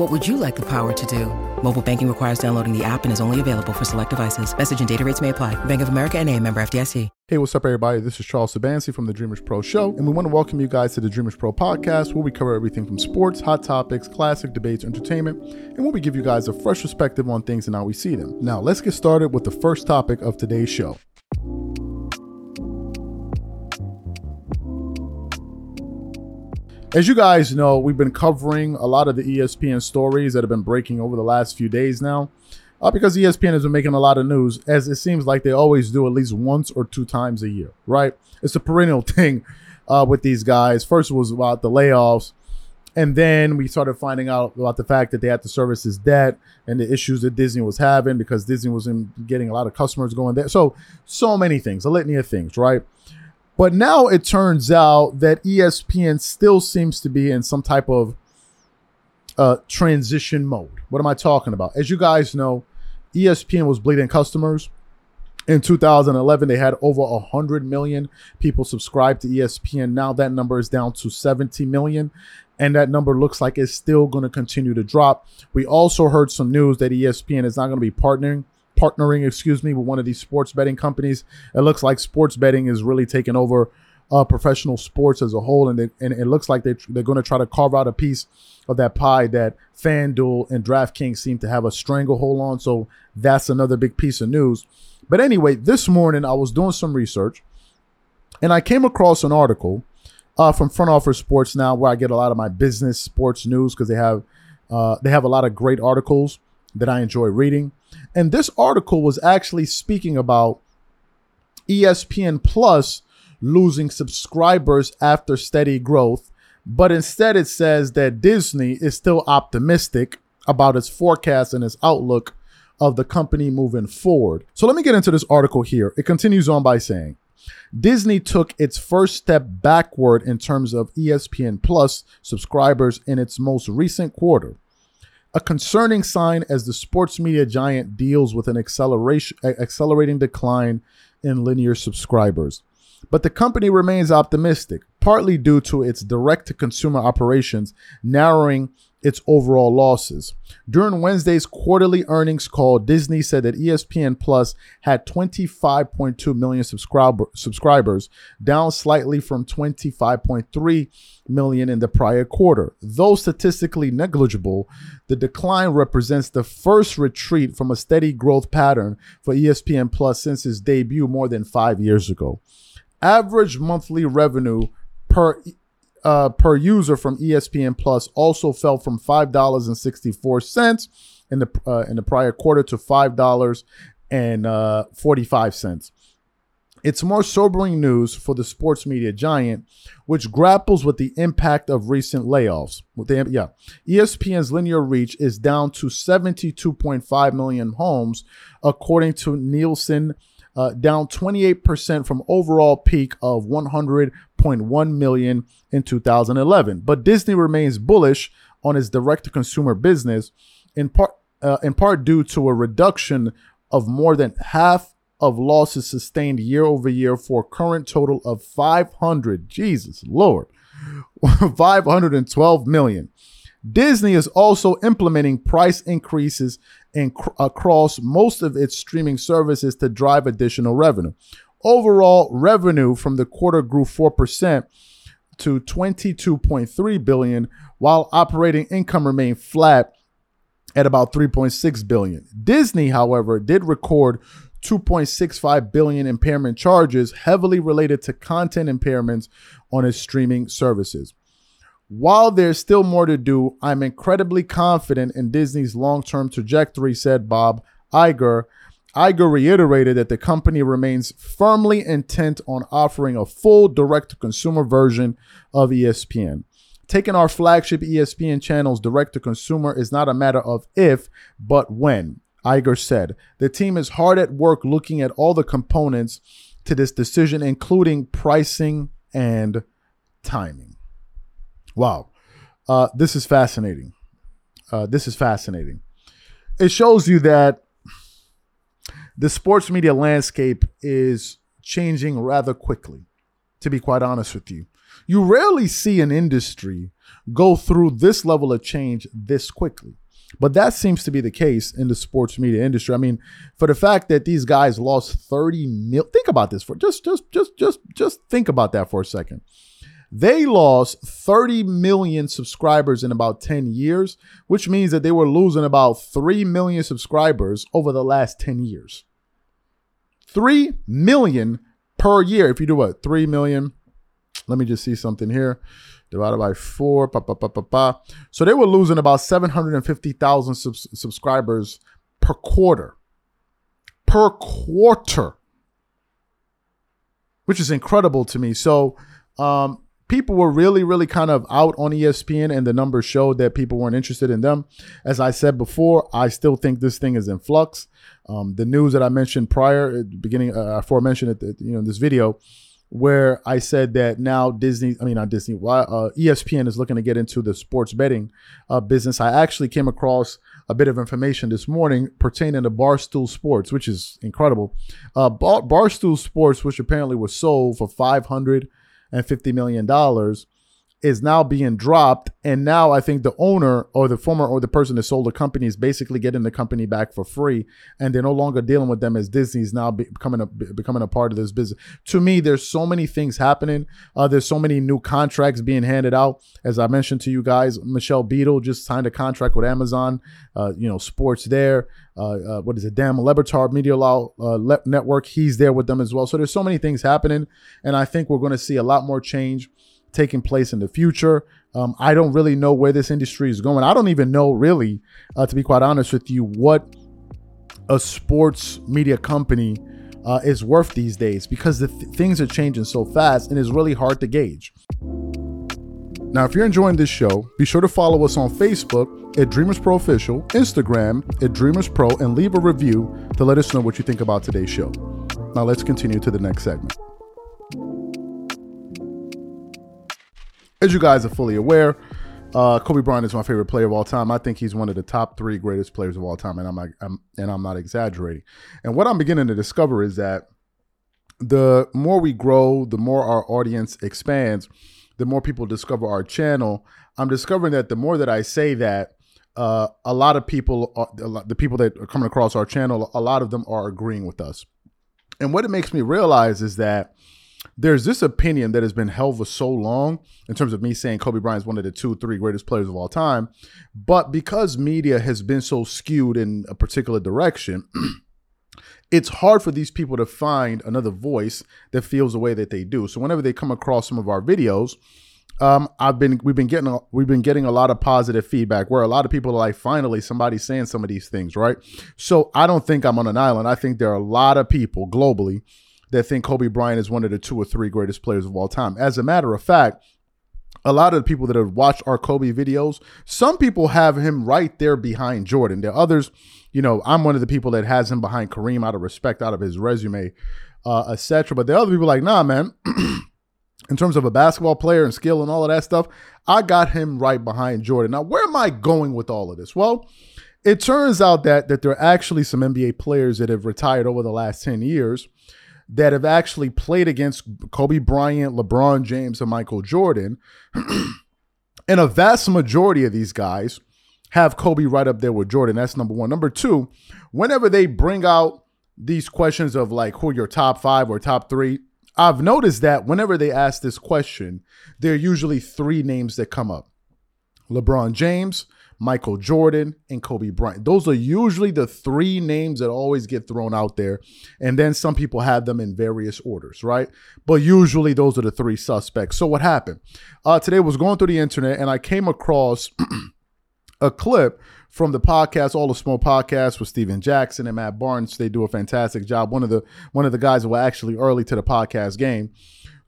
What would you like the power to do? Mobile banking requires downloading the app and is only available for select devices. Message and data rates may apply. Bank of America and a member FDIC. Hey, what's up, everybody? This is Charles Sabansi from the Dreamers Pro Show, and we want to welcome you guys to the Dreamers Pro podcast, where we cover everything from sports, hot topics, classic debates, entertainment, and where we give you guys a fresh perspective on things and how we see them. Now, let's get started with the first topic of today's show. As you guys know, we've been covering a lot of the ESPN stories that have been breaking over the last few days now. Uh, because ESPN has been making a lot of news, as it seems like they always do at least once or two times a year, right? It's a perennial thing uh, with these guys. First, was about the layoffs, and then we started finding out about the fact that they had to service his debt and the issues that Disney was having because Disney was in getting a lot of customers going there. So, so many things, a litany of things, right? But now it turns out that ESPN still seems to be in some type of uh, transition mode. What am I talking about? As you guys know, ESPN was bleeding customers. In 2011, they had over 100 million people subscribed to ESPN. Now that number is down to 70 million, and that number looks like it's still going to continue to drop. We also heard some news that ESPN is not going to be partnering partnering, excuse me, with one of these sports betting companies. It looks like sports betting is really taking over uh, professional sports as a whole, and, they, and it looks like they, they're going to try to carve out a piece of that pie that FanDuel and DraftKings seem to have a stranglehold on. So that's another big piece of news. But anyway, this morning I was doing some research, and I came across an article uh, from Front Office Sports now, where I get a lot of my business sports news because they have uh, they have a lot of great articles that I enjoy reading. And this article was actually speaking about ESPN Plus losing subscribers after steady growth, but instead it says that Disney is still optimistic about its forecast and its outlook of the company moving forward. So let me get into this article here. It continues on by saying, Disney took its first step backward in terms of ESPN Plus subscribers in its most recent quarter a concerning sign as the sports media giant deals with an acceleration accelerating decline in linear subscribers. But the company remains optimistic, partly due to its direct to consumer operations narrowing its overall losses. During Wednesday's quarterly earnings call, Disney said that ESPN Plus had 25.2 million subscriber, subscribers, down slightly from 25.3 million in the prior quarter. Though statistically negligible, the decline represents the first retreat from a steady growth pattern for ESPN Plus since its debut more than 5 years ago. Average monthly revenue per uh, per user from ESPN Plus also fell from five dollars and sixty four cents in the uh, in the prior quarter to five dollars and uh, forty five cents. It's more sobering news for the sports media giant, which grapples with the impact of recent layoffs. The, yeah, ESPN's linear reach is down to 72.5 million homes, according to Nielsen uh, down 28% from overall peak of 100.1 million in 2011. But Disney remains bullish on its direct-to-consumer business, in part uh, in part due to a reduction of more than half of losses sustained year over year for a current total of 500 Jesus Lord 512 million. Disney is also implementing price increases in, across most of its streaming services to drive additional revenue. Overall revenue from the quarter grew 4% to 22.3 billion while operating income remained flat at about 3.6 billion. Disney, however, did record 2.65 billion impairment charges heavily related to content impairments on its streaming services. While there's still more to do, I'm incredibly confident in Disney's long-term trajectory, said Bob Iger. Iger reiterated that the company remains firmly intent on offering a full direct-to-consumer version of ESPN. Taking our flagship ESPN channels direct to consumer is not a matter of if, but when, Iger said. The team is hard at work looking at all the components to this decision, including pricing and timing. Wow. Uh, this is fascinating. Uh, this is fascinating. It shows you that the sports media landscape is changing rather quickly, to be quite honest with you. You rarely see an industry go through this level of change this quickly. But that seems to be the case in the sports media industry. I mean, for the fact that these guys lost 30 mil think about this for just just just just just think about that for a second. They lost 30 million subscribers in about 10 years, which means that they were losing about 3 million subscribers over the last 10 years. 3 million per year. If you do what? 3 million let me just see something here. Divided by four. Pa, pa, pa, pa, pa. So they were losing about 750,000 subscribers per quarter. Per quarter. Which is incredible to me. So um, people were really, really kind of out on ESPN, and the numbers showed that people weren't interested in them. As I said before, I still think this thing is in flux. Um, the news that I mentioned prior, beginning, uh, aforementioned at the, you know this video, where I said that now Disney, I mean not Disney, uh, ESPN is looking to get into the sports betting uh, business. I actually came across a bit of information this morning pertaining to Barstool Sports, which is incredible. Uh, Bar- Barstool Sports, which apparently was sold for five hundred and fifty million dollars, is now being dropped. And now I think the owner or the former or the person that sold the company is basically getting the company back for free. And they're no longer dealing with them as Disney's now becoming a, becoming a part of this business. To me, there's so many things happening. Uh, there's so many new contracts being handed out. As I mentioned to you guys, Michelle Beadle just signed a contract with Amazon, uh, you know, sports there. Uh, uh, what is it? Dan, Le Batard Meadowlark uh, Network. He's there with them as well. So there's so many things happening, and I think we're going to see a lot more change taking place in the future. Um, I don't really know where this industry is going. I don't even know, really, uh, to be quite honest with you, what a sports media company uh, is worth these days because the th- things are changing so fast and it's really hard to gauge. Now, if you're enjoying this show, be sure to follow us on Facebook at Dreamers Pro Official, Instagram at Dreamers Pro, and leave a review to let us know what you think about today's show. Now, let's continue to the next segment. As you guys are fully aware, uh, Kobe Bryant is my favorite player of all time. I think he's one of the top three greatest players of all time, and I'm, I'm and I'm not exaggerating. And what I'm beginning to discover is that the more we grow, the more our audience expands, the more people discover our channel. I'm discovering that the more that I say that, uh, a lot of people, are, the people that are coming across our channel, a lot of them are agreeing with us. And what it makes me realize is that there's this opinion that has been held for so long in terms of me saying Kobe Bryant is one of the two, three greatest players of all time. But because media has been so skewed in a particular direction, it's hard for these people to find another voice that feels the way that they do. So whenever they come across some of our videos, um, I've been we've been getting a, we've been getting a lot of positive feedback where a lot of people are like, finally, somebody's saying some of these things, right? So I don't think I'm on an island. I think there are a lot of people globally that think Kobe Bryant is one of the two or three greatest players of all time. As a matter of fact, a lot of the people that have watched our Kobe videos, some people have him right there behind Jordan. There are others, you know, I'm one of the people that has him behind Kareem out of respect, out of his resume, uh, etc. But there are other people like, nah, man. in terms of a basketball player and skill and all of that stuff, I got him right behind Jordan. Now, where am I going with all of this? Well, it turns out that that there are actually some NBA players that have retired over the last 10 years that have actually played against Kobe Bryant, LeBron James, and Michael Jordan. and a vast majority of these guys have Kobe right up there with Jordan. That's number one. Number two, whenever they bring out these questions of like who your top five or top three, I've noticed that whenever they ask this question, there are usually three names that come up. LeBron James, Michael Jordan, and Kobe Bryant. Those are usually the three names that always get thrown out there. And then some people have them in various orders, right? But usually those are the three suspects. So what happened? Uh, today I was going through the internet and I came across a clip from the podcast, All the Smoke podcast with Stephen Jackson and Matt Barnes. They do a fantastic job. One of the one of the guys who were actually early to the podcast game.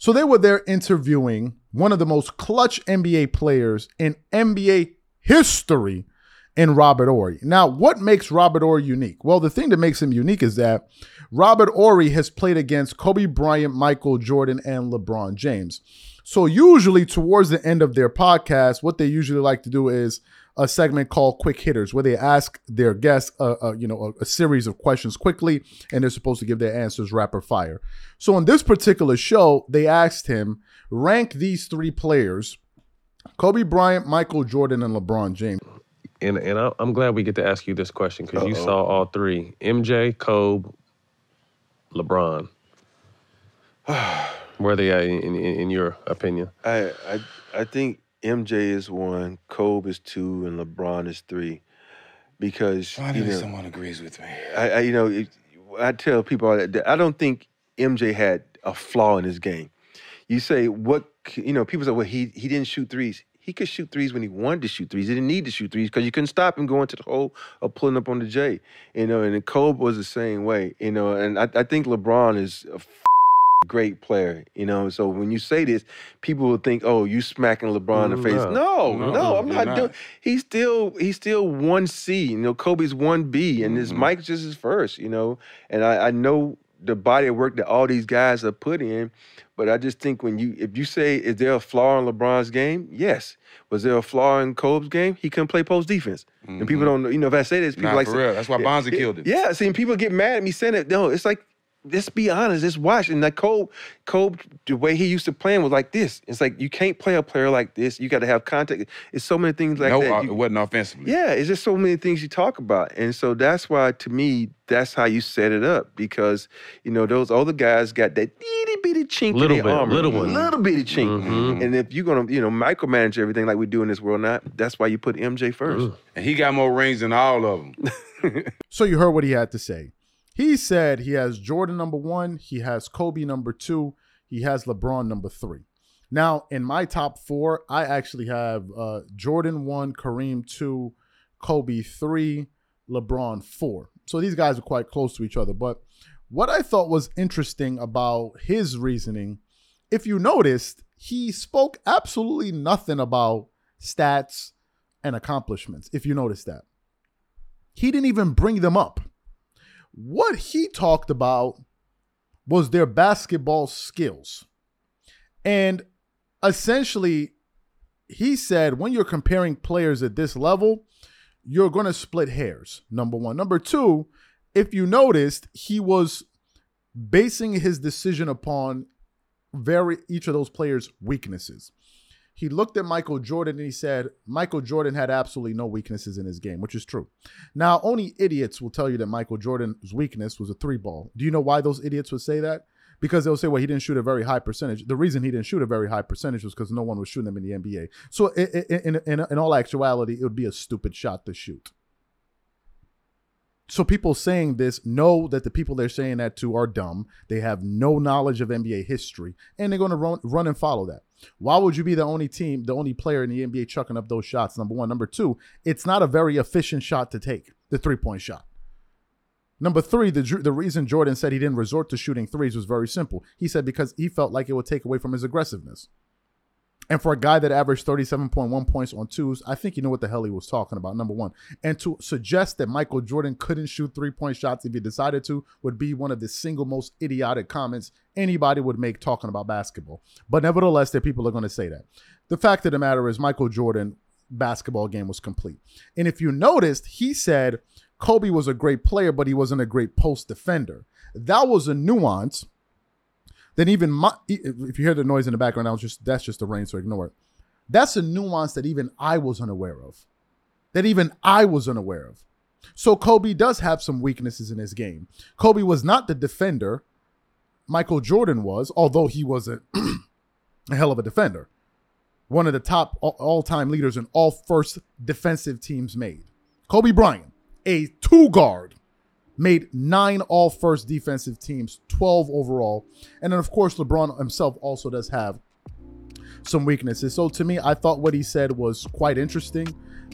So they were there interviewing one of the most clutch NBA players in NBA history in Robert Horry. Now, what makes Robert Horry unique? Well, the thing that makes him unique is that Robert Horry has played against Kobe Bryant, Michael Jordan, and LeBron James. So usually towards the end of their podcast, what they usually like to do is a segment called Quick Hitters, where they ask their guests, uh, uh, you know, a, a, series of questions quickly, and they're supposed to give their answers rapid fire. So in this particular show, they asked him rank these three players Kobe Bryant, Michael Jordan, and LeBron James. And and I'm glad we get to ask you this question because you saw all three: MJ, Kobe, LeBron. Where are they at in, in, in your opinion? I, I I think MJ is one, Kobe is two, and LeBron is three. Because Finally, you know, someone agrees with me. I, I you know it, I tell people that I don't think MJ had a flaw in his game. You say what you know, people say, well, he he didn't shoot threes. He could shoot threes when he wanted to shoot threes. He didn't need to shoot threes because you couldn't stop him going to the hole or pulling up on the J. You know, and Kobe was the same way. You know, and I, I think LeBron is a great player. You know, so when you say this, people will think, oh, you smacking LeBron in the face. No, no, no I'm not, not, doing. He's still he's still one C. You know, Kobe's one B, and mm-hmm. this Mike's just his first. You know, and I, I know the body of work that all these guys have put in. But I just think when you, if you say, is there a flaw in LeBron's game? Yes. Was there a flaw in Kobe's game? He couldn't play post defense. Mm-hmm. And people mm-hmm. don't, you know, if I say this, people nah, like, for real. That's why Bonzi yeah, killed it. Yeah. See, people get mad at me saying it. No, it's like let's be honest, just watch. And like Kobe, Kobe, the way he used to play was like this. It's like you can't play a player like this. You got to have contact. It's so many things like no, that. No, uh, it wasn't offensively. Yeah, it's just so many things you talk about, and so that's why to me that's how you set it up because you know those other guys got that itty bitty chink little in their bit, armor, little one, little bitty chink. Mm-hmm. And if you're gonna you know micromanage everything like we do in this world now, that's why you put MJ first. And he got more rings than all of them. so you heard what he had to say. He said he has Jordan number one, he has Kobe number two, he has LeBron number three. Now, in my top four, I actually have uh, Jordan one, Kareem two, Kobe three, LeBron four. So these guys are quite close to each other. But what I thought was interesting about his reasoning, if you noticed, he spoke absolutely nothing about stats and accomplishments, if you noticed that. He didn't even bring them up. What he talked about was their basketball skills. And essentially, he said when you're comparing players at this level, you're going to split hairs. Number one. Number two, if you noticed, he was basing his decision upon very each of those players' weaknesses he looked at Michael Jordan and he said Michael Jordan had absolutely no weaknesses in his game, which is true. Now, only idiots will tell you that Michael Jordan's weakness was a three ball. Do you know why those idiots would say that? Because they'll say, well, he didn't shoot a very high percentage. The reason he didn't shoot a very high percentage was because no one was shooting them in the NBA. So, in, in, in, in all actuality, it would be a stupid shot to shoot. So people saying this know that the people they're saying that to are dumb. They have no knowledge of NBA history, and they're going to run, run and follow that. Why would you be the only team, the only player in the NBA chucking up those shots? Number one. Number two, it's not a very efficient shot to take, the three point shot. Number three, the, the reason Jordan said he didn't resort to shooting threes was very simple. He said because he felt like it would take away from his aggressiveness. And for a guy that averaged 37.1 points on twos, I think you know what the hell he was talking about, number one. And to suggest that Michael Jordan couldn't shoot three point shots if he decided to would be one of the single most idiotic comments anybody would make talking about basketball. But nevertheless, there people are going to say that. The fact of the matter is, Michael Jordan basketball game was complete. And if you noticed, he said Kobe was a great player, but he wasn't a great post defender. That was a nuance then even my, if you hear the noise in the background, I was just that's just the rain, so ignore it. That's a nuance that even I was unaware of. That even I was unaware of. So Kobe does have some weaknesses in his game. Kobe was not the defender Michael Jordan was, although he was a, a hell of a defender. one of the top all time leaders in all first defensive teams made. Kobe Bryant, a two guard, made nine all first defensive teams, 12 overall. And then, of course, LeBron himself also does have some weaknesses. So to me, I thought what he said was quite interesting.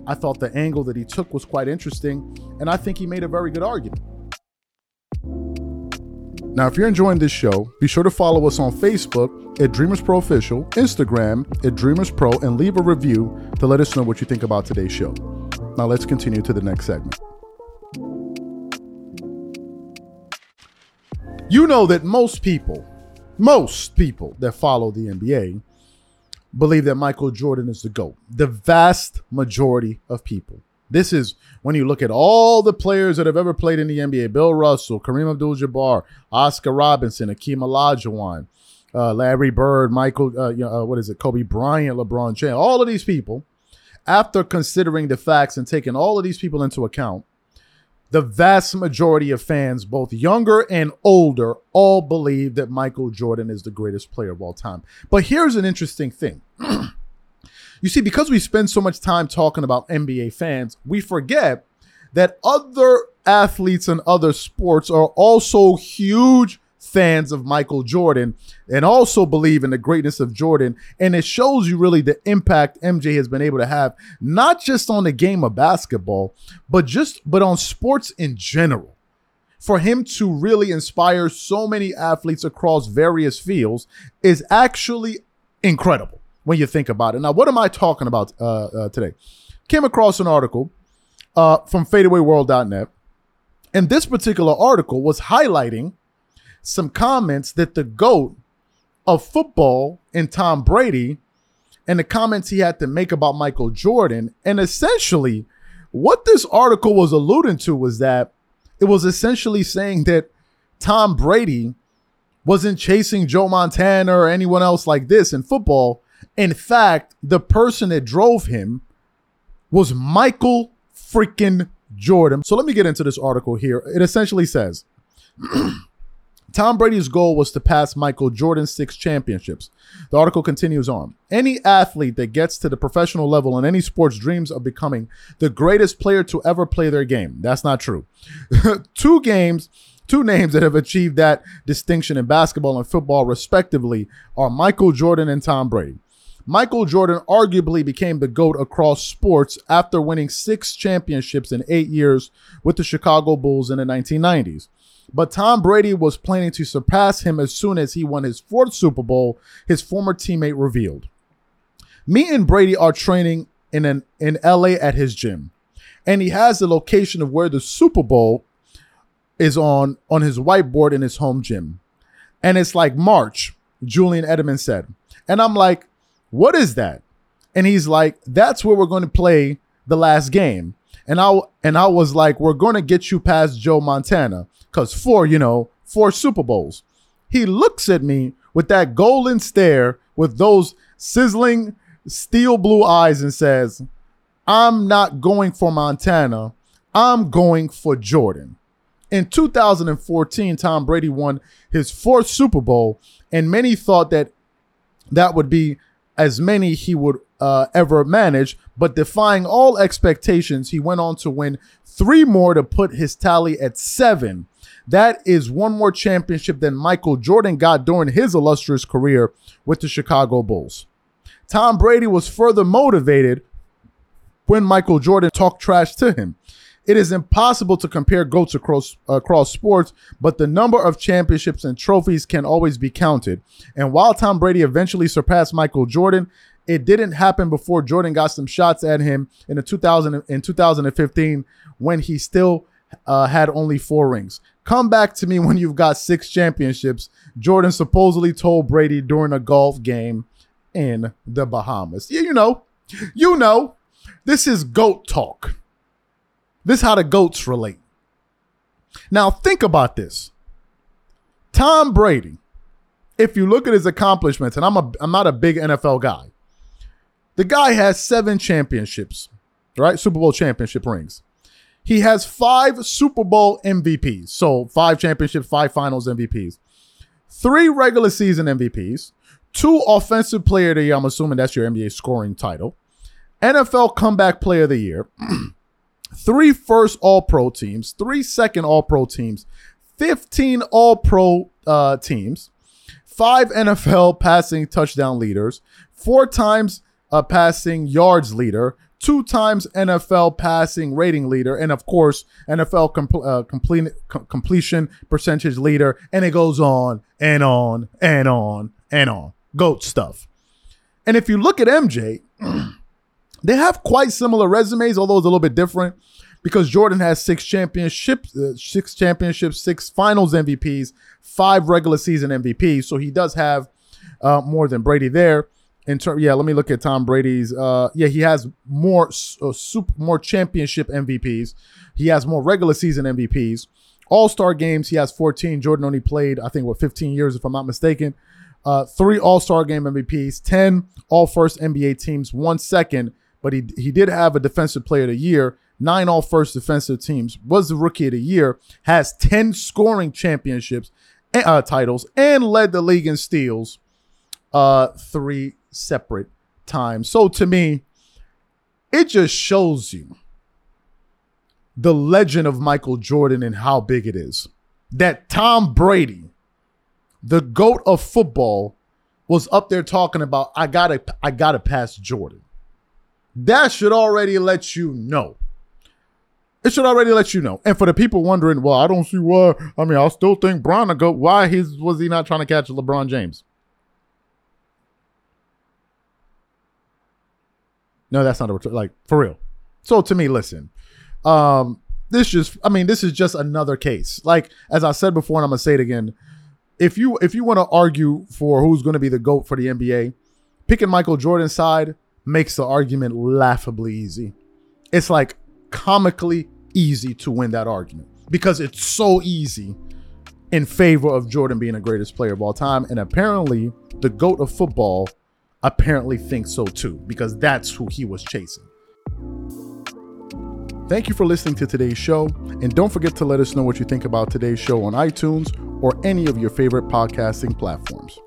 I thought the angle that he took was quite interesting. And I think he made a very good argument. Now, if you're enjoying this show, be sure to follow us on Facebook at Dreamers Pro Official, Instagram at Dreamers Pro, and leave a review to let us know what you think about today's show. Now, let's continue to the next segment. You know that most people, most people that follow the NBA believe that Michael Jordan is the GOAT. The vast majority of people. This is when you look at all the players that have ever played in the NBA Bill Russell, Kareem Abdul Jabbar, Oscar Robinson, Akeem Olajuwon, uh, Larry Bird, Michael, uh, you know, uh, what is it, Kobe Bryant, LeBron James, all of these people, after considering the facts and taking all of these people into account, the vast majority of fans, both younger and older, all believe that Michael Jordan is the greatest player of all time. But here's an interesting thing. you see, because we spend so much time talking about NBA fans, we forget that other athletes and other sports are also huge fans of Michael Jordan and also believe in the greatness of Jordan. And it shows you really the impact MJ has been able to have, not just on the game of basketball, but just but on sports in general. For him to really inspire so many athletes across various fields is actually incredible when you think about it. Now, what am I talking about uh, uh, today? Came across an article uh, from fadeawayworld.net. And this particular article was highlighting some comments that the GOAT of football and Tom Brady and the comments he had to make about Michael Jordan. And essentially, what this article was alluding to was that it was essentially saying that Tom Brady wasn't chasing Joe Montana or anyone else like this in football. In fact, the person that drove him was Michael freaking Jordan. So let me get into this article here. It essentially says Tom Brady's goal was to pass Michael Jordan's six championships. The article continues on. Any athlete that gets to the professional level in any sports dreams of becoming the greatest player to ever play their game. That's not true. two games, two names that have achieved that distinction in basketball and football, respectively, are Michael Jordan and Tom Brady. Michael Jordan arguably became the GOAT across sports after winning six championships in eight years with the Chicago Bulls in the 1990s. But Tom Brady was planning to surpass him as soon as he won his fourth Super Bowl, his former teammate revealed. Me and Brady are training in an in LA at his gym. And he has the location of where the Super Bowl is on on his whiteboard in his home gym. And it's like March, Julian Edelman said. And I'm like, "What is that?" And he's like, "That's where we're going to play the last game." And I and I was like, "We're going to get you past Joe Montana." Because four, you know, four Super Bowls. He looks at me with that golden stare, with those sizzling steel blue eyes, and says, I'm not going for Montana. I'm going for Jordan. In 2014, Tom Brady won his fourth Super Bowl, and many thought that that would be as many he would uh, ever manage. But defying all expectations, he went on to win three more to put his tally at seven that is one more championship than Michael Jordan got during his illustrious career with the Chicago Bulls. Tom Brady was further motivated when Michael Jordan talked trash to him. It is impossible to compare GOATs across, across sports, but the number of championships and trophies can always be counted. And while Tom Brady eventually surpassed Michael Jordan, it didn't happen before Jordan got some shots at him in the 2000 in 2015 when he still uh, had only four rings. Come back to me when you've got six championships. Jordan supposedly told Brady during a golf game in the Bahamas. Yeah, you know, you know, this is goat talk. This is how the goats relate. Now think about this. Tom Brady, if you look at his accomplishments, and I'm a I'm not a big NFL guy. The guy has seven championships, right? Super Bowl championship rings. He has five Super Bowl MVPs. So five championships, five finals MVPs, three regular season MVPs, two Offensive Player of the Year. I'm assuming that's your NBA scoring title. NFL Comeback Player of the Year. three first All Pro teams, three second All Pro teams, 15 All Pro uh, teams, five NFL passing touchdown leaders, four times a passing yards leader, two times NFL passing rating leader, and of course, NFL uh, complete, com- completion percentage leader. And it goes on and on and on and on. GOAT stuff. And if you look at MJ, they have quite similar resumes, although it's a little bit different because Jordan has six championships, uh, six championships, six finals MVPs, five regular season MVPs. So he does have uh, more than Brady there. In yeah, let me look at Tom Brady's. Uh, yeah, he has more uh, super, more championship MVPs. He has more regular season MVPs. All Star games, he has 14. Jordan only played, I think, what 15 years, if I'm not mistaken. Uh, three All Star game MVPs, 10 All First NBA teams, one second, but he he did have a Defensive Player of the Year, nine All First defensive teams, was the Rookie of the Year, has 10 scoring championships uh, titles, and led the league in steals uh, three separate times. So to me, it just shows you the legend of Michael Jordan and how big it is. That Tom Brady, the GOAT of football, was up there talking about I gotta I gotta pass Jordan. That should already let you know. It should already let you know. And for the people wondering, well, I don't see why. I mean, I still think Bron GOAT. Why his was he not trying to catch LeBron James? No, that's not a like for real. So to me, listen, um, this just I mean, this is just another case. Like as I said before, and I'm gonna say it again. If you if you want to argue for who's going to be the goat for the NBA, picking Michael Jordan's side makes the argument laughably easy. It's like comically easy to win that argument because it's so easy in favor of Jordan being the greatest player of all time. And apparently, the GOAT of football apparently thinks so too, because that's who he was chasing. Thank you for listening to today's show. And don't forget to let us know what you think about today's show on iTunes or any of your favorite podcasting platforms.